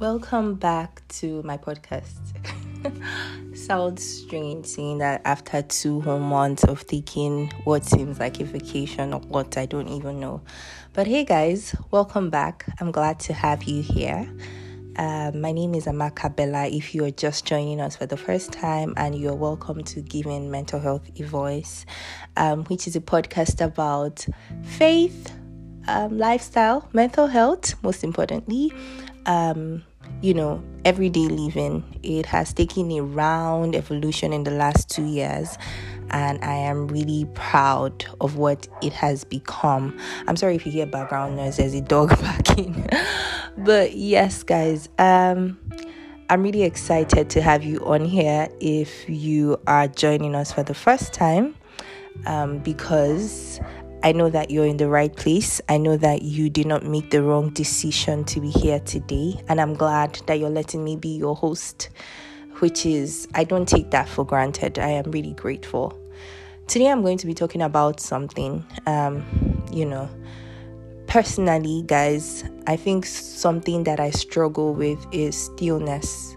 Welcome back to my podcast. Sounds strange saying that after two whole months of taking what seems like a vacation or what I don't even know. But hey guys, welcome back. I'm glad to have you here. Uh, my name is Amaka Bella. If you are just joining us for the first time, and you're welcome to Giving Mental Health a Voice, um, which is a podcast about faith, um, lifestyle, mental health, most importantly, um, you know, everyday living. It has taken a round evolution in the last two years, and I am really proud of what it has become. I'm sorry if you hear background noise, there's a dog barking. but yes, guys, um, I'm really excited to have you on here if you are joining us for the first time um, because I know that you're in the right place. I know that you did not make the wrong decision to be here today. And I'm glad that you're letting me be your host, which is, I don't take that for granted. I am really grateful. Today, I'm going to be talking about something, um, you know, personally, guys, I think something that I struggle with is stillness.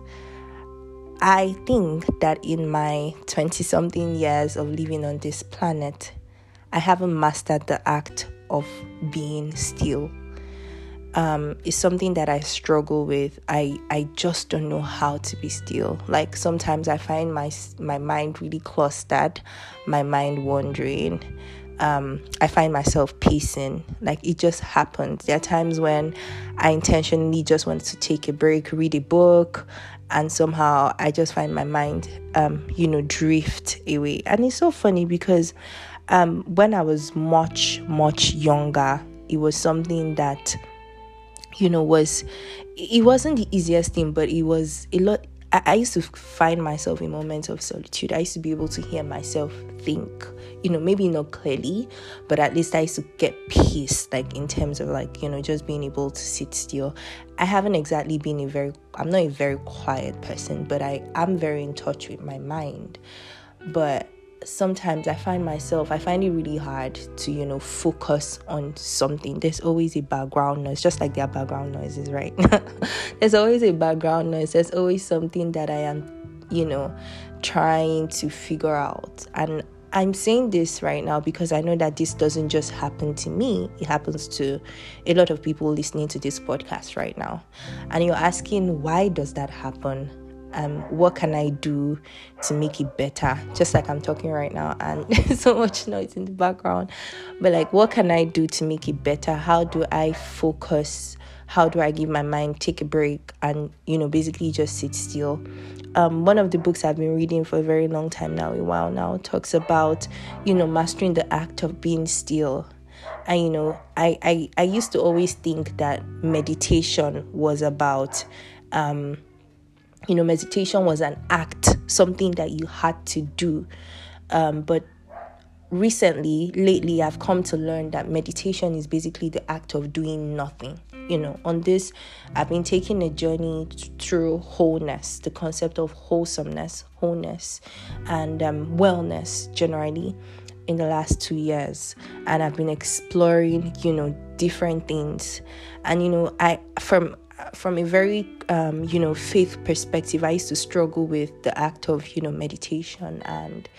I think that in my 20 something years of living on this planet, I haven't mastered the act of being still. Um, it's something that I struggle with. I I just don't know how to be still. Like sometimes I find my my mind really clustered, my mind wandering. Um, I find myself pacing. Like it just happens. There are times when I intentionally just want to take a break, read a book, and somehow I just find my mind, um, you know, drift away. And it's so funny because um, when I was much, much younger, it was something that, you know, was, it wasn't the easiest thing, but it was a lot. I, I used to find myself in moments of solitude. I used to be able to hear myself think, you know, maybe not clearly, but at least I used to get peace, like in terms of like, you know, just being able to sit still. I haven't exactly been a very, I'm not a very quiet person, but I am very in touch with my mind. But sometimes I find myself, I find it really hard to, you know, focus on something. There's always a background noise, just like there are background noises, right? There's always a background noise. There's always something that I am, you know, trying to figure out. And I'm saying this right now because I know that this doesn't just happen to me, it happens to a lot of people listening to this podcast right now. And you're asking, why does that happen? Um, what can I do to make it better? Just like I'm talking right now, and so much noise in the background. But like, what can I do to make it better? How do I focus? How do I give my mind take a break and you know basically just sit still? Um, one of the books I've been reading for a very long time now, a while now, talks about you know mastering the act of being still and you know I, I i used to always think that meditation was about um you know, meditation was an act, something that you had to do. Um, but recently, lately, I've come to learn that meditation is basically the act of doing nothing. You know, on this, I've been taking a journey through wholeness, the concept of wholesomeness, wholeness, and um, wellness generally in the last two years and i've been exploring you know different things and you know i from from a very um, you know faith perspective, I used to struggle with the act of you know meditation and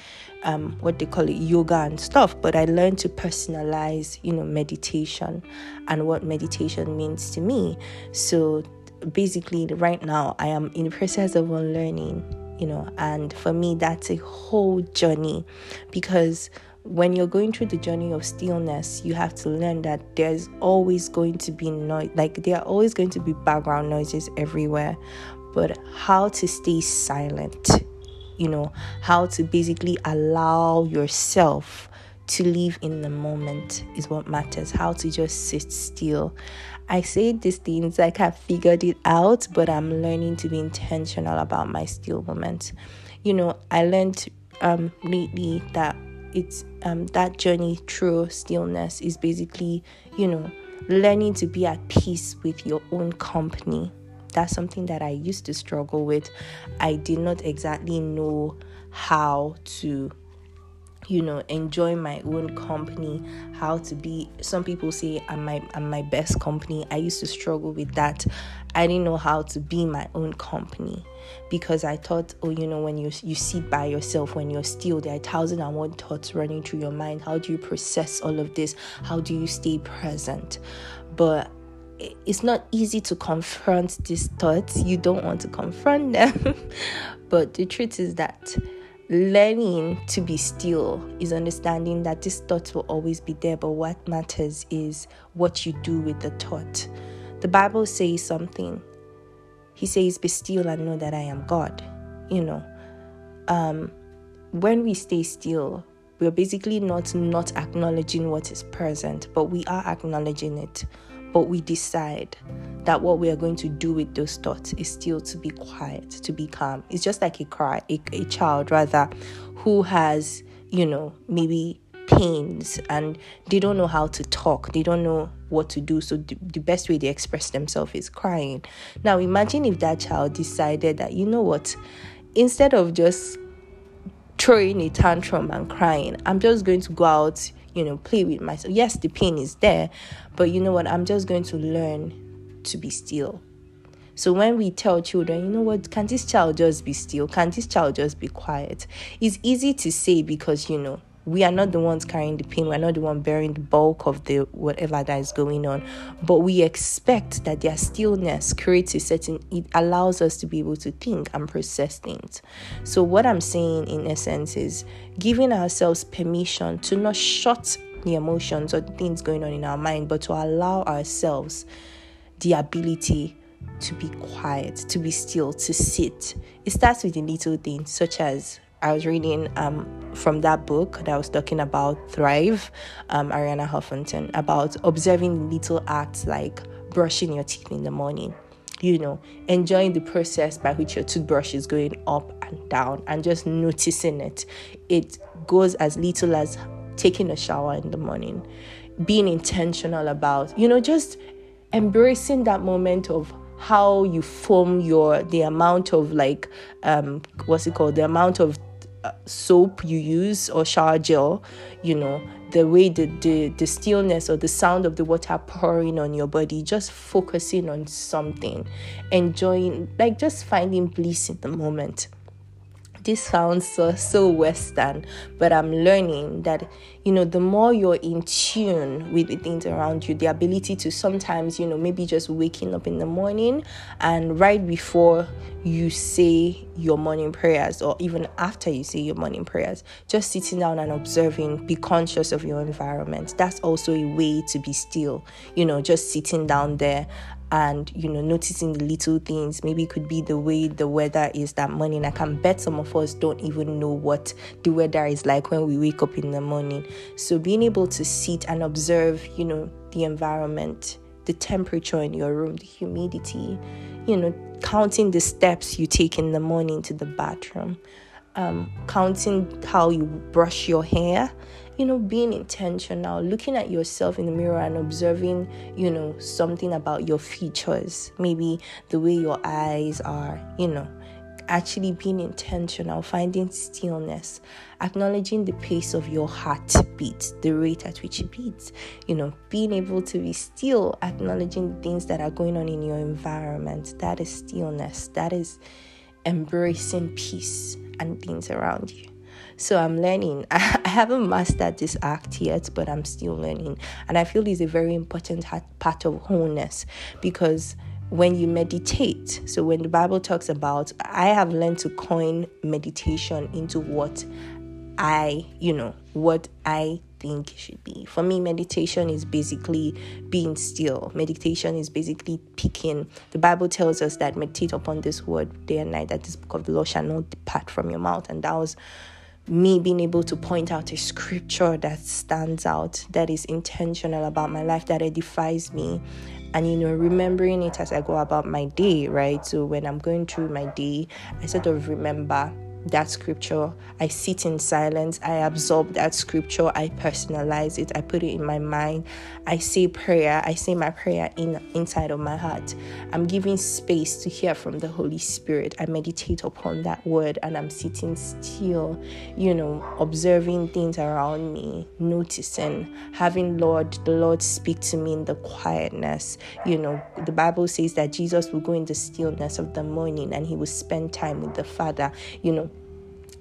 um, what they call it yoga and stuff. But I learned to personalize you know meditation and what meditation means to me. So basically, right now I am in the process of unlearning. You know, and for me, that's a whole journey because when you're going through the journey of stillness, you have to learn that there's always going to be noise, like there are always going to be background noises everywhere. But how to stay silent, you know, how to basically allow yourself to live in the moment is what matters. How to just sit still. I say these things like I've figured it out, but I'm learning to be intentional about my still moment. You know, I learned um, lately that it's um, that journey through stillness is basically you know learning to be at peace with your own company. That's something that i used to struggle with. I did not exactly know how to you know enjoy my own company how to be some people say i'm my i'm my best company. I used to struggle with that. I didn't know how to be my own company because i thought oh you know when you you sit by yourself when you're still there are thousand and one thoughts running through your mind how do you process all of this? How do you stay present? But it's not easy to confront these thoughts. You don't want to confront them. But the truth is that learning to be still is understanding that these thoughts will always be there, but what matters is what you do with the thought. The Bible says something. He says, Be still and know that I am God. You know, um, when we stay still, we're basically not not acknowledging what is present, but we are acknowledging it but we decide that what we are going to do with those thoughts is still to be quiet, to be calm. It's just like a cry, a, a child rather, who has, you know, maybe pains and they don't know how to talk, they don't know what to do. So the, the best way they express themselves is crying. Now imagine if that child decided that, you know what, instead of just throwing a tantrum and crying, I'm just going to go out you know, play with myself. Yes, the pain is there, but you know what? I'm just going to learn to be still. So when we tell children, you know what, can this child just be still? Can this child just be quiet? It's easy to say because, you know, we are not the ones carrying the pain we're not the one bearing the bulk of the whatever that is going on but we expect that their stillness creates a certain it allows us to be able to think and process things so what i'm saying in essence is giving ourselves permission to not shut the emotions or the things going on in our mind but to allow ourselves the ability to be quiet, to be still, to sit. It starts with the little things, such as I was reading um, from that book that was talking about Thrive, um, Arianna Huffington, about observing little acts like brushing your teeth in the morning, you know, enjoying the process by which your toothbrush is going up and down and just noticing it. It goes as little as taking a shower in the morning, being intentional about, you know, just embracing that moment of how you form your the amount of like um what's it called the amount of soap you use or shower gel, you know, the way the, the, the stillness or the sound of the water pouring on your body, just focusing on something, enjoying, like just finding bliss in the moment this sounds so, so Western, but I'm learning that, you know, the more you're in tune with the things around you, the ability to sometimes, you know, maybe just waking up in the morning and right before you say your morning prayers, or even after you say your morning prayers, just sitting down and observing, be conscious of your environment. That's also a way to be still, you know, just sitting down there and you know noticing the little things. Maybe it could be the way the weather is that morning. I can bet some of us don't even know what the weather is like when we wake up in the morning. So being able to sit and observe you know the environment the temperature in your room the humidity you know counting the steps you take in the morning to the bathroom um, counting how you brush your hair you know, being intentional, looking at yourself in the mirror and observing, you know, something about your features, maybe the way your eyes are, you know, actually being intentional, finding stillness, acknowledging the pace of your heartbeat, the rate at which it beats, you know, being able to be still, acknowledging things that are going on in your environment. That is stillness, that is embracing peace and things around you. So I'm learning. I haven't mastered this act yet, but I'm still learning. And I feel it's a very important part of wholeness because when you meditate, so when the Bible talks about, I have learned to coin meditation into what I, you know, what I think should be. For me, meditation is basically being still. Meditation is basically picking. The Bible tells us that meditate upon this word day and night, that this book of the law shall not depart from your mouth. And that was me being able to point out a scripture that stands out, that is intentional about my life, that edifies me, and you know, remembering it as I go about my day, right? So when I'm going through my day, I sort of remember that scripture. I sit in silence. I absorb that scripture. I personalize it. I put it in my mind. I say prayer. I say my prayer in inside of my heart. I'm giving space to hear from the Holy Spirit. I meditate upon that word and I'm sitting still, you know, observing things around me, noticing, having Lord, the Lord speak to me in the quietness. You know, the Bible says that Jesus will go in the stillness of the morning and he will spend time with the Father. You know,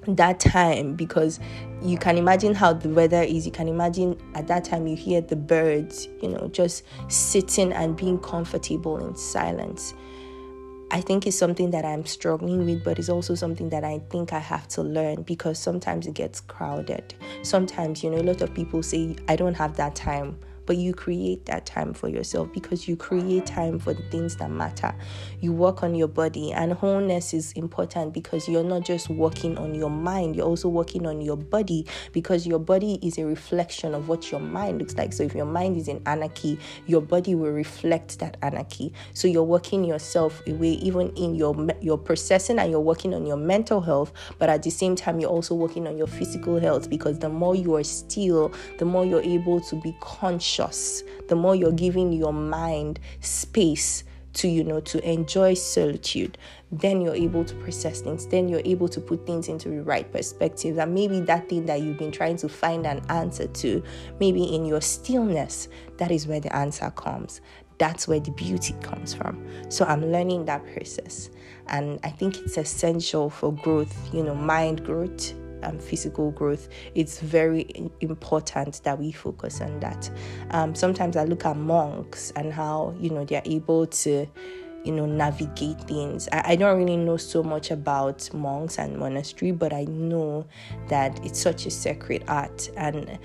that time because you can imagine how the weather is. You can imagine at that time you hear the birds you know just sitting and being comfortable in silence. I think it's something that I'm struggling with, but it's also something that I think I have to learn because sometimes it gets crowded. Sometimes, you know, a lot of people say, I don't have that time but you create that time for yourself because you create time for the things that matter. You work on your body, and wholeness is important because you're not just working on your mind, you're also working on your body because your body is a reflection of what your mind looks like. So if your mind is in anarchy, your body will reflect that anarchy. So you're working yourself away, even in your your processing, and you're working on your mental health, but at the same time, you're also working on your physical health because the more you are still, the more you're able to be conscious the more you're giving your mind space to you know to enjoy solitude then you're able to process things then you're able to put things into the right perspective. And maybe that thing that you've been trying to find an answer to maybe in your stillness that is where the answer comes. That's where the beauty comes from. So i'm learning that process. And i think it's essential for growth you know mind growth um, physical growth, it's very important that we focus on that. Um, sometimes I look at monks and how you know they're able to you know navigate things I, I, don't really know so much about monks and monastery but i know that it's such a sacred art and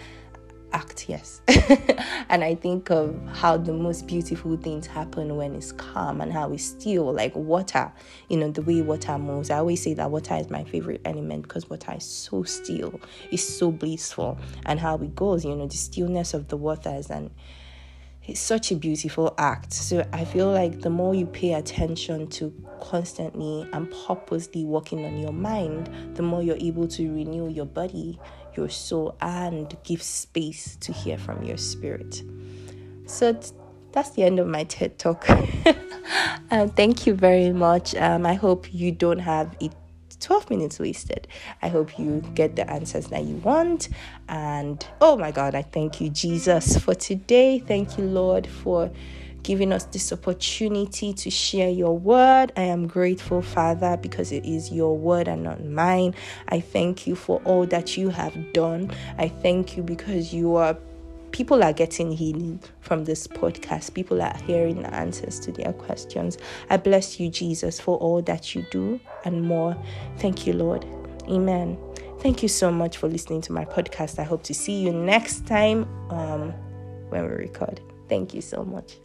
act, yes. and I think of how the most beautiful things happen when it's calm and how it's still, like water, you know, the way water moves. I always say that water is my favorite element because water is so still, it's so blissful, and how it goes, you know, the stillness of the waters and it's such a beautiful act. So I feel like the more you pay attention to constantly and purposely working on your mind, the more you're able to renew your body, your soul and give space to hear from your spirit. So that's the end of my TED talk. um, thank you very much. Um, I hope you don't have it 12 minutes wasted. I hope you get the answers that you want. And oh my God, I thank you, Jesus, for today. Thank you, Lord, for giving us this opportunity to share your word. I am grateful, Father, because it is your word and not mine. I thank you for all that you have done. I thank you because you are people are getting healing from this podcast. People are hearing the answers to their questions. I bless you, Jesus, for all that you do and more. Thank you, Lord. Amen. Thank you so much for listening to my podcast. I hope to see you next time um, when we record. Thank you so much.